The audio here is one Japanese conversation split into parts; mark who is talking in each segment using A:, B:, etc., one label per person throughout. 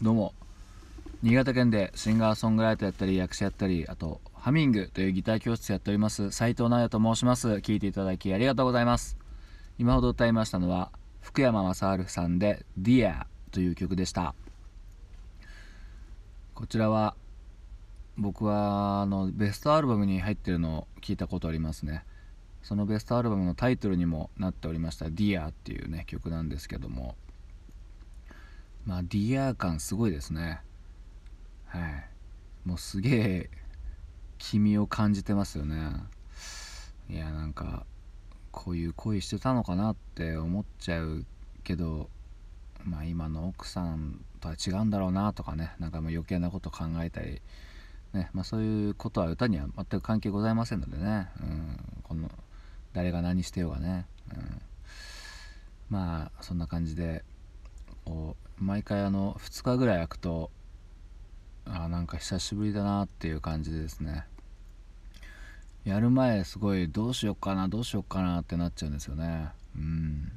A: どうも。新潟県でシンガーソングライターやったり役者やったりあとハミングというギター教室やっております斉藤直也と申します。聞いていただきありがとうございます。今ほど歌いましたのは福山雅治さんで「Dear」という曲でした。こちらは僕はあのベストアルバムに入ってるのを聞いたことありますね。そのベストアルバムのタイトルにもなっておりました「Dear」っていうね曲なんですけども。まあディアー感すごいですね。はい。もうすげえ君を感じてますよね。いやなんかこういう恋してたのかなって思っちゃうけどまあ今の奥さんとは違うんだろうなとかねなんかもう余計なこと考えたりねまあ、そういうことは歌には全く関係ございませんのでね、うん、この誰が何してようがね、うん、まあそんな感じで毎回あの2日ぐらい空くとあなんか久しぶりだなっていう感じでですね。やる前すごいどうしよっかなどうしよっかなってなっちゃうんですよね。うん。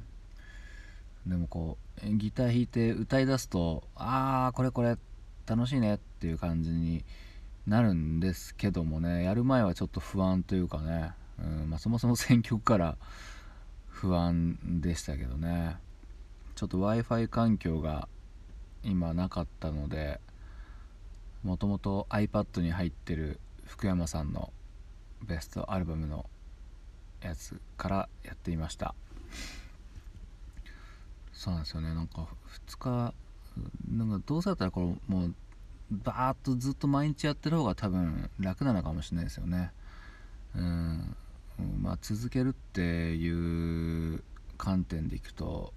A: でもこうギター弾いて歌い出すとああこれこれ楽しいねっていう感じになるんですけどもね。やる前はちょっと不安というかね、うん。まあ、そもそも選曲から不安でしたけどね。ちょっと w i f i 環境が今なかったのでもともと iPad に入ってる福山さんのベストアルバムのやつからやっていました。そうなんですよね。なんか2日なんかどうせだったらこれもうバーッとずっと毎日やってる方が多分楽なのかもしれないですよね。うん。まあ続けるっていう観点でいくと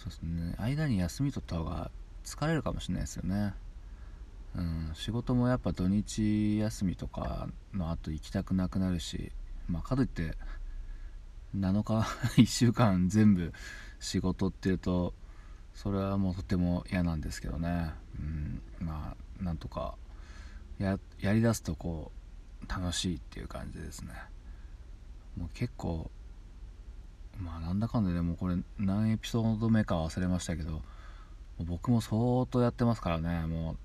A: そうですね。間に休み取った方が疲れるかもしれないですよね。うん、仕事もやっぱ土日休みとかの後行きたくなくなるしまあかといって7日 1週間全部仕事っていうとそれはもうとても嫌なんですけどね、うん、まあなんとかややりだすとこう楽しいっていう感じですね。もう結構まあなんだかんだでもこれ何エピソード目か忘れましたけど僕も相当やってますからねも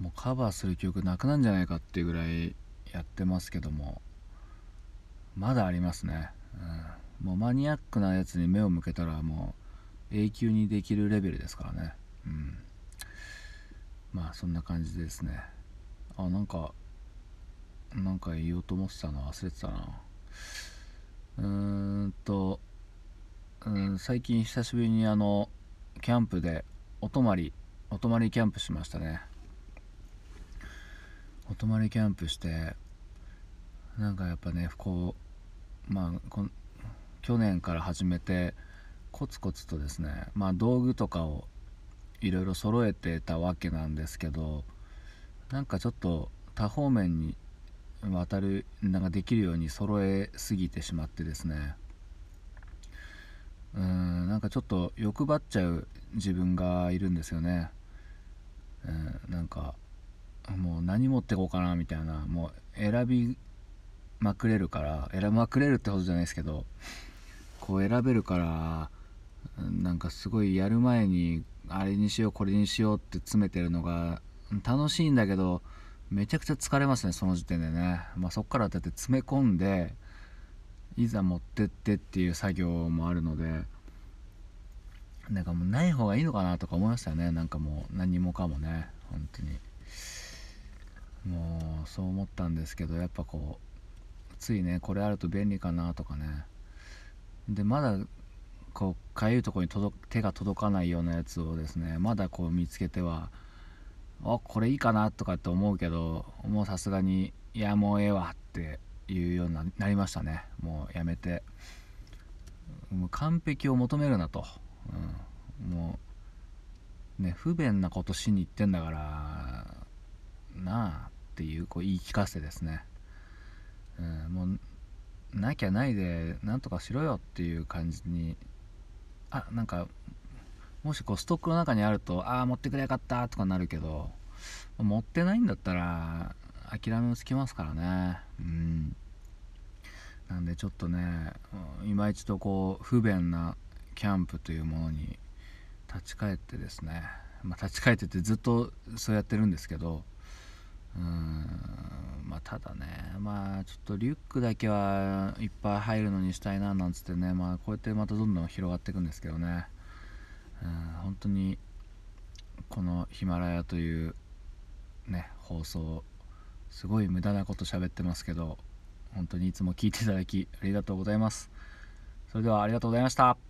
A: うもうカバーする曲なくなんじゃないかっていうぐらいやってますけどもまだありますね、うん、もうマニアックなやつに目を向けたらもう永久にできるレベルですからね。うん。まあそんな感じですね。あなんかなんか言おうと思ってたの忘れてたな。うんとうん最近久しぶりにあのキャンプでお泊まりお泊まりキャンプしましたね。お泊まりキャンプしてなんかやっぱねこうまあこ去年から始めてコツコツとですねまあ道具とかをいろいろ揃えてたわけなんですけどなんかちょっと多方面に渡るなんかできるように揃えすぎてしまってですね。うんなんかちょっと欲張っちゃう自分がいるんですよね、うん、なんかもう何持ってこうかなみたいな。もう選びまくれるから選びまくれるってことじゃないですけどこう選べるからなんかすごいやる前にあれにしようこれにしようって詰めてるのが楽しいんだけどめちゃくちゃ疲れますねその時点でね、まあ、そっからだって詰め込んでいざ持ってってっていう作業もあるのでなんかもうない方がいいのかなとか思いましたよね。なんかもう何もかもね。本当に。もうそう思ったんですけどやっぱこうついねこれあると便利かなとかね。でまだこうかゆいとこに届手が届かないようなやつをですねまだこう見つけてはあこれいいかなとかって思うけどもうさすがにいやもうええわっていうようになりましたね。もうやめて。もう完璧を求めるなと、うん、もうね不便なことしに行ってんだからなあっていうこう言い聞かせてですね、うん、もうなきゃないでなんとかしろよっていう感じにあなんかもしこうストックの中にあるとああ持ってくれよかったとかなるけど持ってないんだったら諦めもつきますからね。うん。なんでちょっとね今一度こう不便なキャンプというものに立ち返ってですね、まあ、立ち返っててずっとそうやってるんですけどうんまあただねまあちょっとリュックだけはいっぱい入るのにしたいななんつってねまあこうやってまたどんどん広がっていくんですけどね。本当にこのヒマラヤというね放送すごい無駄なこと喋ってますけど本当にいつも聞いていただきありがとうございます。それではありがとうございました。